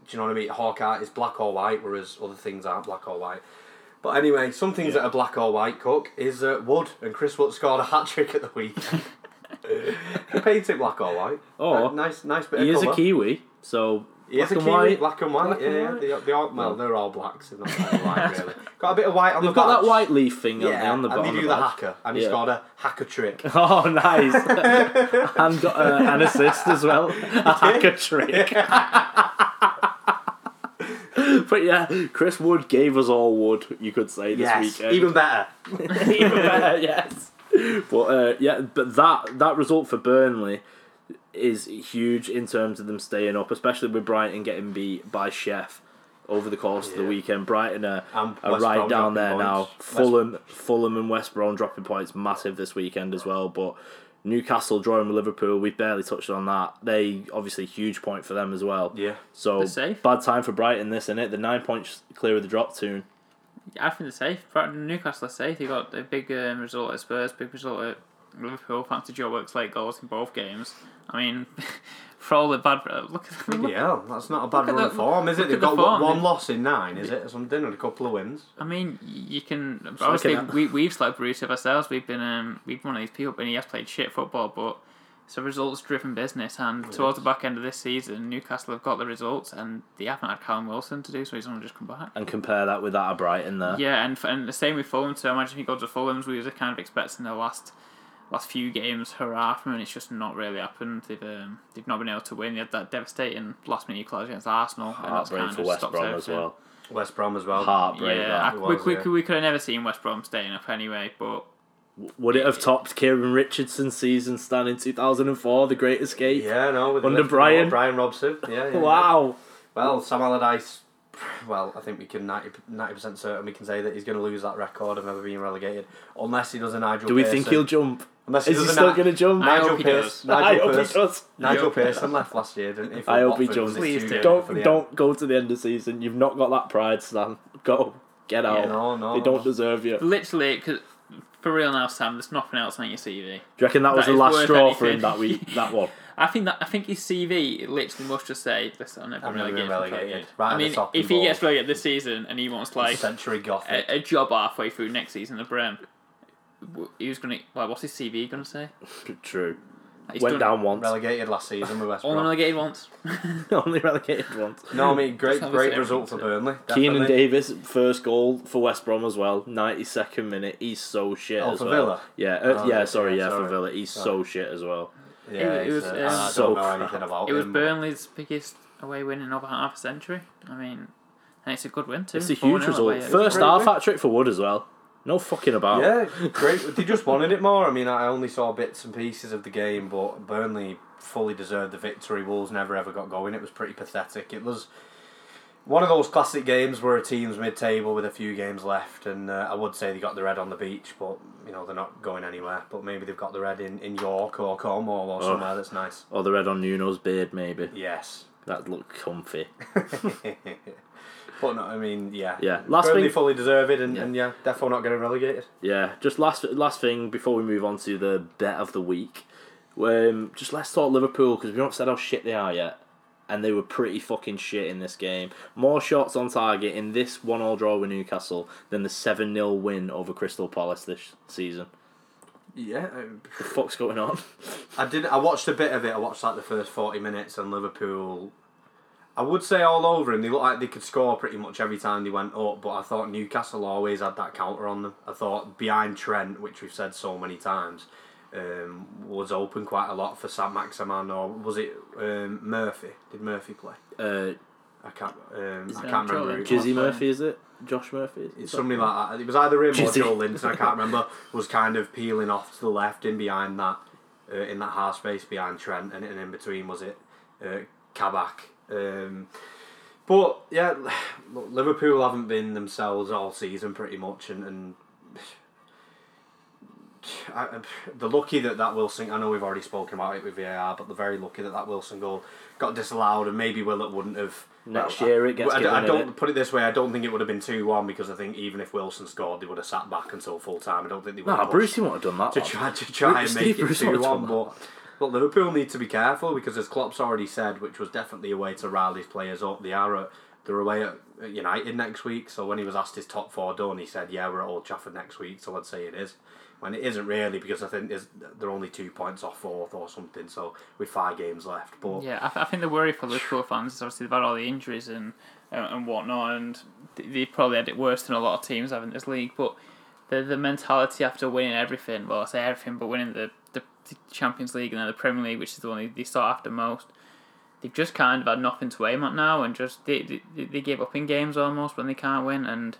you know what I mean? Hawkeye is black or white, whereas other things aren't black or white. But anyway, some things Yeah. that are black or white, Cook, is uh, Wood, and Chris Wood scored a hat trick at the weekend. he painted black or white. Oh. Uh, nice, nice bit He is a. Kiwi, so black a and white. black and white. Black yeah, and yeah. white. They, they are, well, they're all blacks. They're not black white, really. Got a bit of white on They've the got that white leaf thing Yeah, on the and bottom. they do of the hacker, and he's Yeah. got a hacker trick. Oh, nice! and got uh, an assist as well. A hacker trick. but yeah, Chris Wood gave us all wood. You could say this yes, weekend. even better. Even better, yes. But uh, yeah, but that that result for Burnley is huge in terms of them staying up, especially with Brighton getting beat by Sheff over the course of the weekend. Brighton are, are right Brom down dropping there now. points. West- Fulham, Fulham, and West Brom dropping points massive this weekend as well. But Newcastle drawing with Liverpool, we barely touched on that. They obviously huge point for them as well. Yeah. So safe. bad time for Brighton, this and it. The nine points clear of the drop tune. I think they're safe. Brighton- Newcastle are safe. They got a big um, result at Spurs, big result at Liverpool. Thanks to Joe Works late goals in both games. I mean, for all the bad, uh, look at them. Yeah, that's not a bad Look at run of form, is it? look They've at the got one, form. one loss in nine, is it, or something, and a couple of wins. I mean, you can like obviously an- we we've slept Borussia ourselves. We've been um we've one of these people, and he has played shit football, but it's a results driven business. And towards the back end of this season, Newcastle have got the results, and they haven't had Callum Wilson to do, so he's only just come back. And compare that with that of Brighton there. Yeah, and and the same with Fulham. So imagine if he goes to Fulham's, we were kind of expecting the last last few games hurrah from him, and it's just not really happened. They've um, they've not been able to win. They had that devastating last minute equaliser against Arsenal, and that's Heartbreak kind for of West stopped Brom as well. West Brom as well. Heartbreak Yeah, that. I, we, was, we, yeah. could, we could have never seen West Brom staying up anyway, but Would it have topped Kieran Richardson's season stand in 2004, The Great Escape? Yeah, no, with Under Brian. Brian Robson. Yeah, yeah. Wow. Well, Sam Allardyce. Well, I think we can 90 percent certain we can say that he's going to lose that record of ever being relegated, unless he does a Nigel. Do we Pearson. think he'll jump? Unless Is he does a still Ni- going to jump? I Nigel hope he Pearson. does. I Nigel hope he does. Nigel Yeah. Pearson left last year, didn't he? I hope he Watford? jumps. Please do. Don't don't go to the end of the season. You've not got that pride, Stan. Go. Get out. end? No, no. They don't deserve you. Literally, cause for real now, Sam, there's nothing else on your CV. Do you reckon that was the last worth straw for him that week? That one. I think that I think his CV literally must just say, "Listen, I've never I've never relegated." relegated. relegated." Right I mean, if he involved. gets relegated this season and he wants like Century Gothic. a, a job halfway through next season at Brem, he was gonna. Well, what's his CV gonna say? True. He's Went down once. relegated last season with West Brom. Only Brom. relegated once. Only relegated once. No, I mean, great, Just great say result for everything. Burnley. Keinan definitely. Davis, first goal for West Brom as well. 92nd minute. He's so shit Oh, as for well. Villa? Yeah, uh, Oh, yeah, yeah, sorry, yeah, yeah, for. Villa. He's Sorry. so shit as well. Yeah, It he's, was, uh, um, I don't So know anything about It was him. Burnley's biggest away win in over half a century. I mean, and it's a good win too. It's a 4-0 huge result. away. First half win. hat trick for Wood as well. No fucking about. Yeah, great. They just wanted it more. I mean, I only saw bits and pieces of the game, but Burnley fully deserved the victory. Wolves never ever got going. It was pretty pathetic. It was one of those classic games where a team's mid-table with a few games left, and uh, I would say they got the red on the beach, but you know they're not going anywhere. But maybe they've got the red in, in York or Cornwall or somewhere that's nice. Or the red on Nuno's beard, maybe. Yes. That looked comfy. but no, I mean, yeah. Yeah, last Burnley thing- fully deserved, it, and Yeah. and yeah definitely not getting relegated. Yeah, just last last thing before we move on to the bet of the week. Um, just let's talk Liverpool because we've not said how shit they are yet, and they were pretty fucking shit in this game. More shots on target in this one-all draw with Newcastle than the seven 0 win over Crystal Palace this season. Yeah, The fuck's going on? I did. I watched a bit of it. I watched like the first forty minutes, and Liverpool. I would say all over them. They looked like they could score pretty much every time they went up, but I thought Newcastle always had that counter on them. I thought behind Trent, which we've said so many times, um, was open quite a lot for Saint-Maximin, or was it um, Murphy? Did Murphy play? Uh, I can't. Um, I can't remember. who it Linton? was. Jizzy Murphy, is it? Josh Murphy? Is It's that- like that. It was either him or Jizzy. Joelinton. I can't remember. Was kind of peeling off to the left, in behind that, uh, in that half space behind Trent, and, and in between was it uh, Kabak. Um, but yeah, look, Liverpool haven't been themselves all season pretty much, and, and I, they're lucky that that Wilson. I know we've already spoken about it with VAR, but they're very lucky that that Wilson goal got disallowed, and maybe Willett wouldn't have. Next well, year it gets I, given, I don't put it this way. I don't think it would have been two one because I think even if Wilson scored, they would have sat back until full time. I don't think they would. Have Brucey wouldn't have done that. to lad. try to try and Steve make it two one. But but Liverpool need to be careful because as Klopp's already said, which was definitely a way to rile these players up. They are at, they're away at at United next week. So when he was asked his top four done, he said, "Yeah, we're at Old Trafford next week." So I'd say it is. When it isn't really because I think they're only two points off fourth or something. So with five games left, but Yeah, I, th- I think the worry for Liverpool fans is obviously they've had all the injuries and uh, and whatnot, and th- they probably had it worse than a lot of teams have in this league. But the the mentality after winning everything, well, I say everything, but winning the, the, Champions League and then the Premier League, which is the one they, they start after most, they've just kind of had nothing to aim at now, and just they they, they give up in games almost when they can't win, and.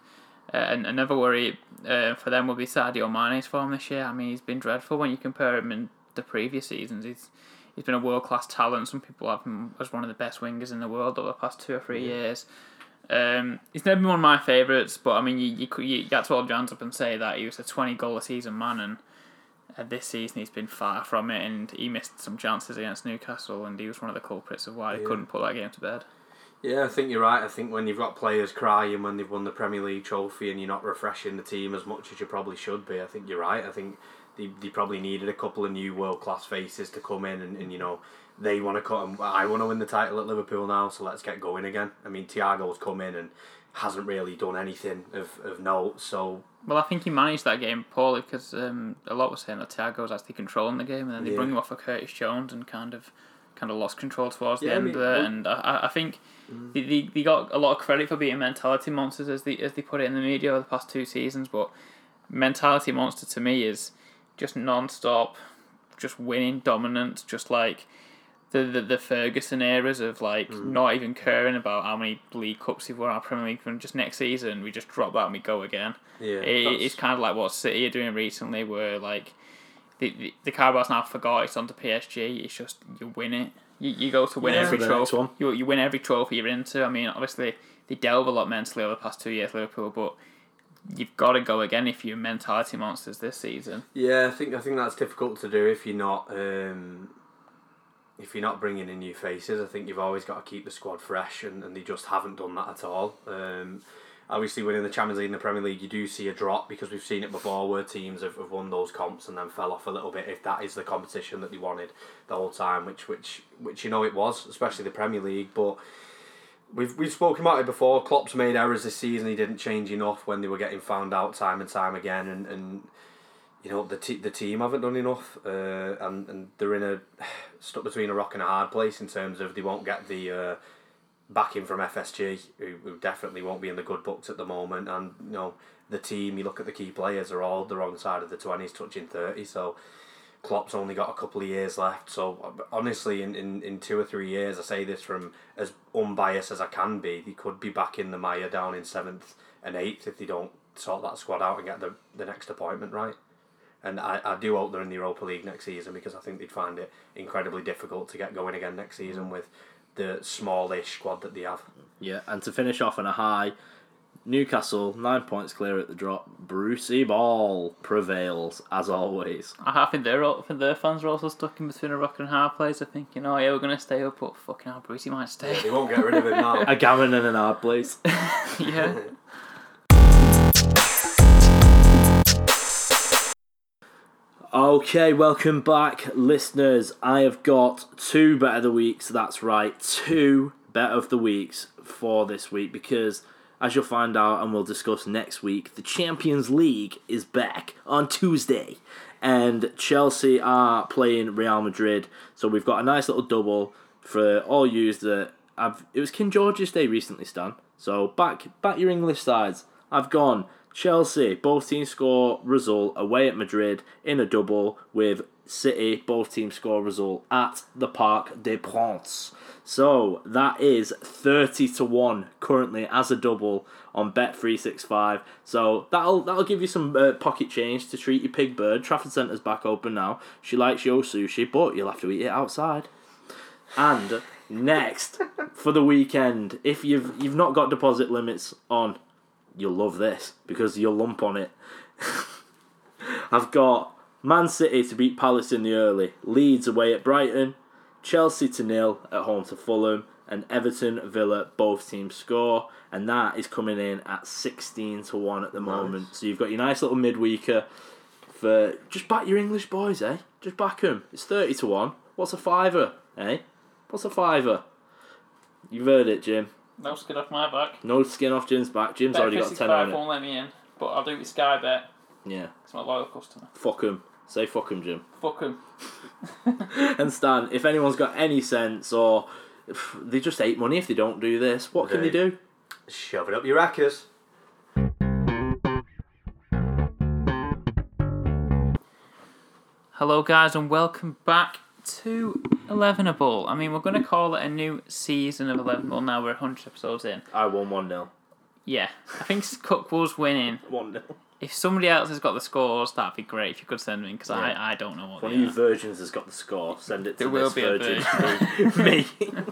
Uh, and another worry uh, for them will be Sadio Mane's form this year. I mean, he's been dreadful when you compare him in the previous seasons. He's he's been a world class talent. Some people have him as one of the best wingers in the world over the past two or three years. Um, he's never been one of my favourites, but I mean, you you, could, you got to hold your hands up and say that he was a twenty goal a season man, and uh, this season he's been far from it, and he missed some chances against Newcastle, and he was one of the culprits of why they Yeah. couldn't put that game to bed. Yeah, I think you're right. I think when you've got players crying when they've won the Premier League trophy and you're not refreshing the team as much as you probably should be, I think you're right. I think they, they probably needed a couple of new world class faces to come in and, and you know they want to cut. And I want to win the title at Liverpool now, so let's get going again. I mean, Thiago's come in and hasn't really done anything of, of note. So Well, I think he managed that game poorly because um, a lot was saying that Thiago was actually controlling the game, and then they Yeah. bring him off for Curtis Jones and kind of kind of lost control towards the I end mean, of it. well- And I, I- I think mm. they, they, they got a lot of credit for being mentality monsters as they as they put it in the media over the past two seasons. But mentality monster to me is just non-stop, just winning, dominant, just like. The, the, the Ferguson eras of like mm. not even caring about how many League Cups we've won our Premier League and just next season we just drop that and we go again. yeah, It, it's kind of like what City are doing recently, where like the the, the Carabao's now forgot it's onto PSG. It's just you win it. You, you go to win Yeah. every For the next trophy. one. You you win every trophy you're into. I mean, obviously they delve a lot mentally over the past two years, Liverpool, but you've got to go again if you're mentality monsters this season. Yeah, I think I think that's difficult to do if you're not um, if you're not bringing in new faces. I think you've always got to keep the squad fresh, and, and they just haven't done that at all. Um, obviously, winning the Champions League and the Premier League, you do see a drop because we've seen it before where teams have, have won those comps and then fell off a little bit. If that is the competition that they wanted the whole time, which which which you know it was, especially the Premier League, but. We've, we've spoken about it before. Klopp's made errors this season. He didn't change enough when they were getting found out time and time again, and, and you know the te- the team haven't done enough, uh, and and they're in a stuck between a rock and a hard place in terms of they won't get the uh, backing from FSG, who, who definitely won't be in the good books at the moment, and you know the team. You look at the key players are all the wrong side of the twenties, touching thirty. So Klopp's only got a couple of years left. So honestly, in, in, in two or three years, I say this from as unbiased as I can be, they could be back in the Maya down in seventh and eighth if they don't sort that squad out and get the, the next appointment right. And I, I do hope they're in the Europa League next season because I think they'd find it incredibly difficult to get going again next season mm. with the smallish squad that they have. Yeah, and to finish off on a high, Newcastle nine points clear at the drop. Brucey Ball prevails as always. I think they're all, I think their fans are also stuck in between a rock and a hard place. I think you know, yeah, we're gonna stay up, but fucking hell, Brucey might stay. They won't get rid of him now. A gammon and an hard place. yeah. Okay, welcome back, listeners. I have got two bet of the weeks. That's right, two bet of the weeks for this week because, as you'll find out and we'll discuss next week, the Champions League is back on Tuesday, and Chelsea are playing Real Madrid. So we've got a nice little double for all yous that I've. It was King George's Day recently, Stan. So back back your English sides. I've gone Chelsea, both teams score result away at Madrid in a double with City, both teams score result at the Parc des Princes. So that is 30 to 1 currently as a double on Bet365. So that'll that'll give you some uh, pocket change to treat your pig bird. Trafford Centre's back open now. She likes your sushi, but you'll have to eat it outside. And next for the weekend, if you've you've not got deposit limits on, you'll love this because you'll lump on it. I've got Man City to beat Palace in the early, Leeds away at Brighton, Chelsea to nil at home to Fulham, and Everton Villa both teams score, and that is coming in at sixteen to one at the moment. So you've got your nice little midweeker for just back your English boys, eh? Just back them. It's thirty to one. What's a fiver, eh? What's a fiver? You've heard it, Jim. No skin off my back. No skin off Jim's back. Jim's already got ten on it. won't let me in, but I'll do it with Sky Bet. Yeah, It's my loyal customer. fuck him. Say fuck him, Jim. Fuck him. and Stan, if anyone's got any sense or they just hate money if they don't do this, what can they They- do? Shove it up your rackers. Hello, guys, and welcome back to ball. I mean, we're going to call it a new season of Elevenable now. We're 100 episodes in. I won 1 0. Yeah, I think Cook was winning. 1 0. If somebody else has got the scores, that'd be great if you could send them in because Yeah. I, I don't know what One they of you are. virgins has got the score. Send it to There will this be a virgin. Me.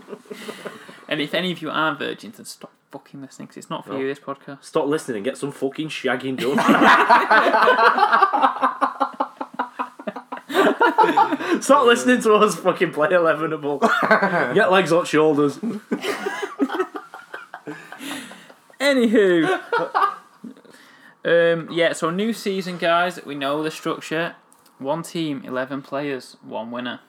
And if any of you are virgins, then stop fucking listening because it's not for No. you, this podcast. Stop listening and get some fucking shagging done. Stop listening to us fucking play Elevenable. Get legs on shoulders. Anywho. um, yeah, so new season, guys. We know the structure. One team, 11 players, one winner.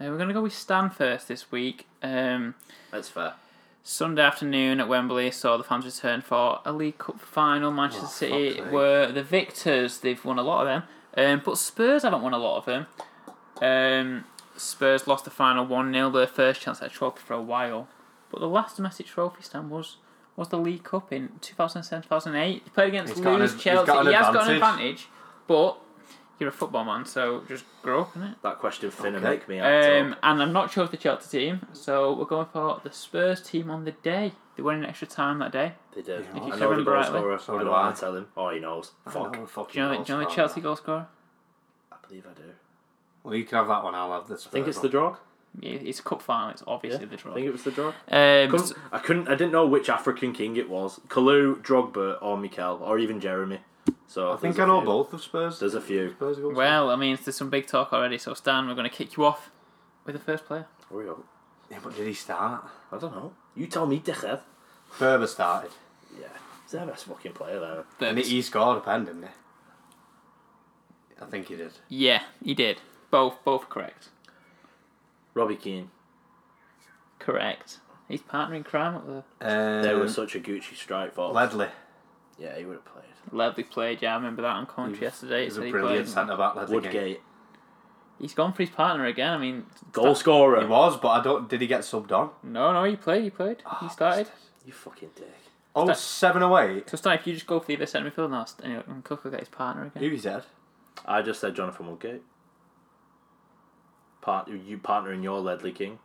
Uh, we're going to go with Stan first this week. Um, That's fair. Sunday afternoon at Wembley saw the fans return for a League Cup final. Manchester Oh, City sake. were the victors. They've won a lot of them. Um, but Spurs haven't won a lot of them. Um, Spurs lost the final 1 0, their first chance at a trophy for a while. But the last domestic trophy stand was was the League Cup in 2007 2008. He played against He's an Lewis Chelsea. got an he has got an advantage. advantage, but you're a football man, so just grow up, innit? That question finna Okay. make me act Um, and I've not chose the Chelsea team, so we're going for the Spurs team on the day. They won in extra time that day. They did. If you I can know the remember goal rightly. scorer. So I do don't I. tell him. Oh, he knows. Fuck. know, fucking Do you know, the, do you know the Chelsea goal scorer? I believe I do. Well, you can have that one. I'll have this. I think it's the drog. Yeah, it's a cup final. It's obviously Yeah, the draw. I think it was the drog. Um, Couldn't- I couldn't. I didn't know which African king it was. Kalou, Drogba, or Mikel, or even Geremi. So I think I know few. both of Spurs. There's a few. Spurs goals. well, I mean, there's some big talk already. So Stan, we're going to kick you off with the first player. Hurry up. yeah, but did he start? I don't know. You tell me, dickhead. Berba started, Yeah, he's the best fucking player there. and he, he scored a pen, didn't he? I think he did. Yeah, he did. Both, both correct. Robbie Keane. Correct. He's partner in crime at the Um, They were such a Gucci strike force. Ledley. Yeah, he would have played. Ledley played. Yeah, I remember that on commentary yesterday. He's so a he brilliant centre back. Ledley King. Woodgate. He's gone for his partner again. I mean, Goal He scorer. He was, but I don't. Did he get subbed on? no, no, he played. He played. Ah, he started. You fucking dick. Oh, Sta- seven away. So Stan, if you just go for the other centre midfield now, and and Cook will get his partner again. Who he said? I just said Jonathan Woodgate. Part you partner in your Ledley King.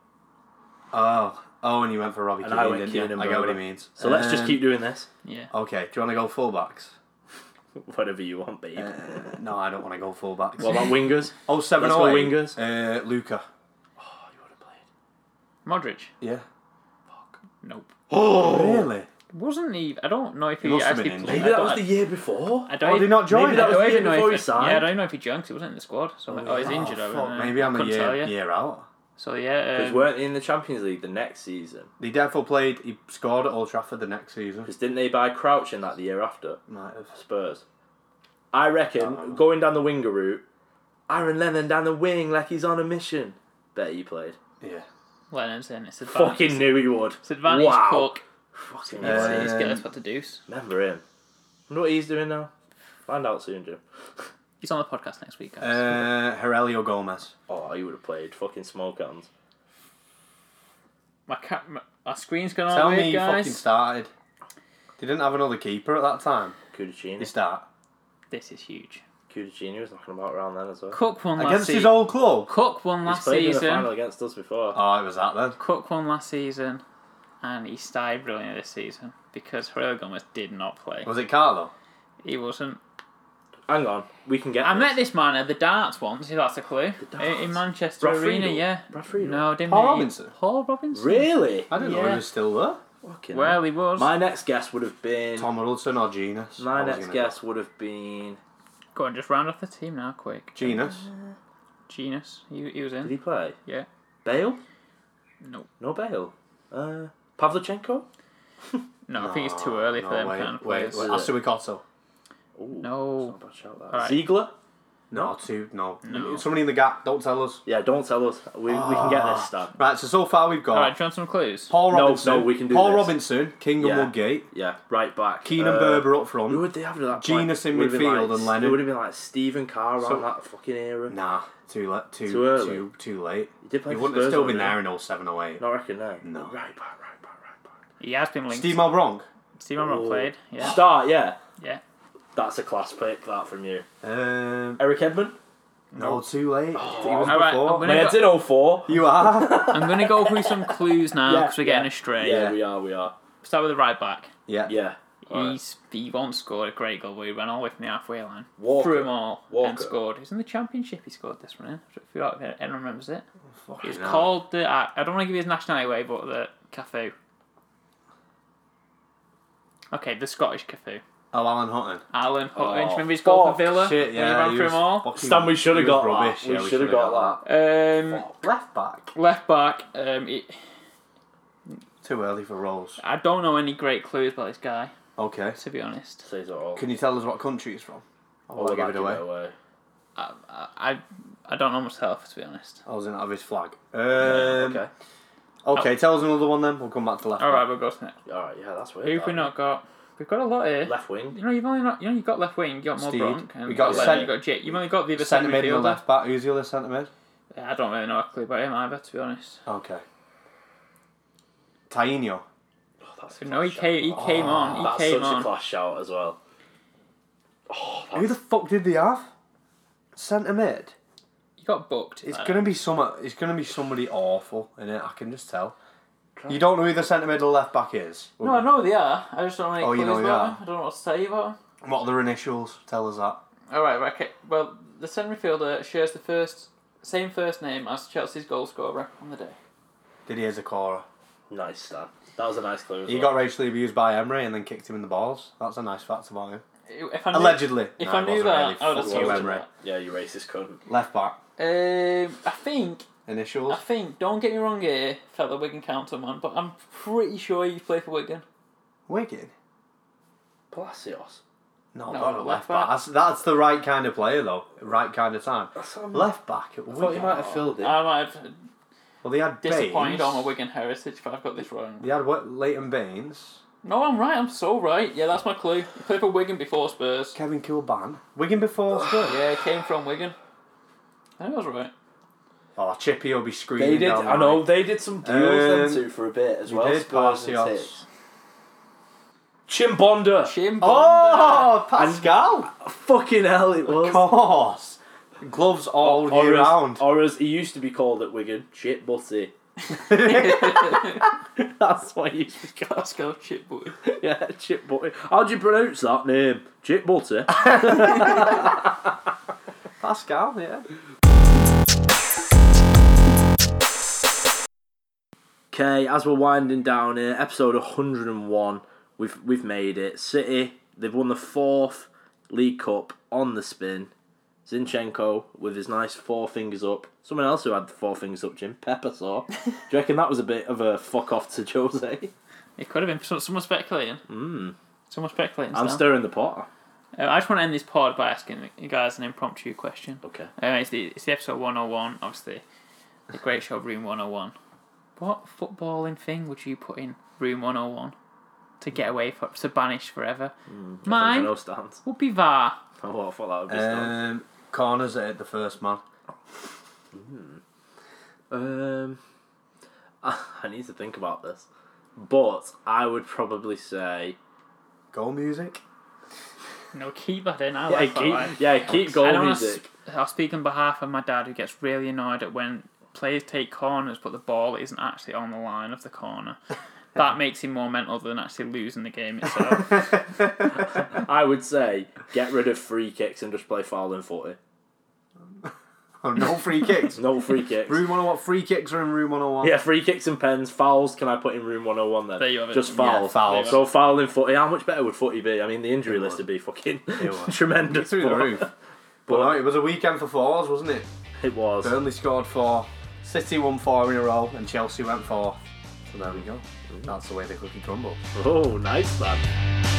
Oh, oh, and you went for Robbie And Keane, I went didn't Keane you? and I get what he Berba. means. So let's just Um, keep doing this. Yeah. Okay, do you want to go fullbacks? Whatever you want, babe. Uh, no, I don't want to go fullbacks. what about wingers? oh, seven let's go away. wingers. Uh, Luca. Oh, you would have played. Modric. Yeah. Fuck. Nope. Oh, really? Wasn't he? I don't know if he, He actually played. injured. Maybe that was the year before. I don't Oh, even, did he not join Maybe that was the year know before if he signed. Yeah, I don't know if he junked. He wasn't in the squad, so oh, he's injured. I fuck, don't maybe I'm I a year, year out. So yeah, Because um, weren't they in the Champions League the next season? He definitely played. He scored at Old Trafford the next season. Because didn't they buy Crouch in that the year after? Might have. Spurs. I reckon Oh. going down the winger route, Aaron Lennon down the wing like he's on a mission. Bet he played. Yeah. Lennon's in. It's advantage. Fucking knew he would. It's advantage. Wow. Cook. Fucking He's, Uh, he's Um, get us what to deuce. Remember him. Wonder what he's doing now. Find out soon, Jim. He's on the podcast next week, guys. Uh, Heurelho Gomes. Oh, he would have played fucking smoke hands. my, ca- my, my screen's going Tell on me weird, he guys. fucking started. They didn't have another keeper at that time. He Cudicini. start. This is huge. Cudicini was knocking about around then as well. Cook won last Against his season. old club. Cook won He's last played in the final season. against us before. Oh, it was that then. Cook won last season, and he started brilliantly this season because Heurelho Gomes did not play. Was it Carlo? He wasn't. Hang on, we can get. I this. met this man at the darts once. If that's a clue. The In- In darts? Manchester Brad Arena, Friedel? yeah. Brad Friedel? No, didn't Paul he? Robinson? Paul Robinson. Really? I didn't know Yeah. he was still there. Fucking Well, hell. he was. My next guess would have been. Tom Huddlestone or Jenas? my next gonna guess would have been. Go on, just round off the team now, quick. go. Jenas. Jenas, he, he was in. Did he play? Yeah. Bale? No, No Bale. Uh, Pavlyuchenko? no, I think it's too early for them wait, kind of wait, players. wait. Is it? Assou-Ekotto. Ooh, No. that's not a bad shout, that. Alright. Ziegler? No, two. No. No. Somebody in the gap. Don't tell us. Yeah, don't tell us. We, we can get this, Stan. Right. So so far we've got All right, do you want some clues? Paul No, Robinson. no, we can do Paul this. Robinson, King Yeah. and Woodgate, Yeah, right back. Keenan Uh, Berba up front. Who front. would they have at that Jenas point? in Would have been midfield like, and Lennon. It would have been like Stephen Carr around So- that fucking era. Nah, too late. Too Too early. Too too late. He did play He for wouldn't have Spurs, still wouldn't been there in 07, 08. Not reckon no. No. Right back, right back, right back. He has been linked. Steed Malbranque. Steve Amron Oh. played. Yeah. Start, yeah. Yeah. That's a class pick, that from you. Um, Erik Edman? no, too late. he was All right, before. I'm gonna- in 04. You are. I'm going to go through some clues now Yeah, because we're getting yeah. astray. Yeah, we are, we are. Start with the right back. yeah. Yeah. Alright. He's he once scored a great goal, but he ran all the way from the halfway line, Walker. threw them all, and scored. He's in the championship. He scored this one in. If you if anyone remembers it, Fucking it's called the. I I don't want to give you his nationality away, but the Cafu. Okay, the Scottish Cafu. Oh, Alan Hutton. Alan Hutton. Oh, Do you remember his goal fuck, for Villa? Shit, when yeah. he ran he through was them all. fucking- Stan, we should have he was got rubbish. that. We Yeah, should have shoulda got that. Um, Left back. left back. Um, it, Too early for Rolls. I don't know any great clues about this guy, Okay. to be honest. Says it all. Can you tell us what country he's from? I'll Oh, give it away. away. I, I, I don't know myself, to be honest. I was in have his flag. Um, okay. Okay. tell us another one then. We'll come back to left. All right, we'll go to next. Alright, yeah, that's weird. Who have we that. not got? We've got a lot here. Left wing. You know, you've only not. You know, you've got left wing. You got more Steed. Bronk. And We got left, centre- You got Jake. You've only got the other Centre centre mid and midfielder. left back. Who's the other centre mid? Yeah, I don't really know a clue about him either, to be honest. Okay. Tainio. Oh, that's a No, he class came. He shout. came on. He oh, That's came such a on. class shout as well. Oh, Who the fuck did they have? Centre mid. He got booked. It's gonna be some. It's gonna be somebody awful in it. I can just tell. You don't know who the centre middle left back is. No, I know they are. I just don't know any Oh, you clues know they about are? them. I don't know what to tell you about them. What are their initials? Tell us that. All right, right, okay. Well, the centre midfielder shares the first same first name as Chelsea's goal scorer on the day. Didier Zokora? Nice, Stan. That was a nice clue. as He well. got racially abused by Emery and then kicked him in the balls. That's a nice fact about him. If I knew, Allegedly. If No, I it knew wasn't that, really. I would have Fuck told you, you that. Yeah, you racist cunt. Left back. Um, I think Initials. I think, don't get me wrong here, fellow Wigan counter man, but I'm pretty sure you play for Wigan. Wigan. Palacios. No, No, not a left left back. back. That's, that's the right kind of player though. Right kind of time. That's what I'm- Left back at I thought you might have filled it. I might have Well, they had disappointed Baines. on my Wigan heritage if I've got this wrong. They had what? Leighton Baines. No, I'm right, I'm so right. Yeah, that's my clue. He played for Wigan before Spurs. Kevin Kilbane. Wigan before Spurs. Yeah, he came from Wigan. I think I was right. Oh, Chippy will be screaming. They did. down I know line. they did some deals Um, them two for a bit as well. did, Spurs and Palacios. Tits. Chimbonda. Chim Oh, Pascal. Fucking hell, it Of was. course. Gloves all or, year as, round. or as he used to be called at Wigan, Chip Butty. That's what you used to be called. Pascal Chip Butty. Yeah, Chip Butty. How do you pronounce that name? Chip Butty. Pascal, yeah. Okay, as we're winding down here, episode 101, we've we've made it. City, they've won the fourth League Cup on the spin. Zinchenko with his nice four fingers up. Someone else who had the four fingers up, Jim Pepper saw. Do you reckon that was a bit of a fuck off to Jose? It could have been someone speculating. Mm. Someone speculating. I'm Stan. stirring the pot. Uh, I just want to end this pod by asking you guys an impromptu question. Okay. Uh, it's, the, it's the episode 101, obviously. The Great Show Room 101. What footballing thing would you put in Room 101 to get away for to banish forever? I think I Mine know would be VAR. Oh, I thought that would be. Um, corners at the first man. Um, I need to think about this. But I would probably say Goal music. No, keep that in. I Yeah, like that line. keep, yeah, keep goal don't music. sp- I'll speak on behalf of my dad, who gets really annoyed at when players take corners, but the ball isn't actually on the line of the corner. that makes him more mental than actually losing the game itself. I would say get rid of free kicks and just play foul and footy. Oh, no free kicks. No free kicks. Room 101, free kicks are in room 101. Yeah, free kicks and pens. Fouls, can I put in room 101 then? There you have it. Just Yeah, fouls. fouls. So foul in footy. How much better would footy be? I mean, the injury It list would. would be fucking It would. tremendous. Through the roof. But no, it was a weekend for fours, wasn't it? It was. Burnley scored four, City won four in a row, and Chelsea went four. So there we go. That's the way the cookie crumbles. Oh, nice, man.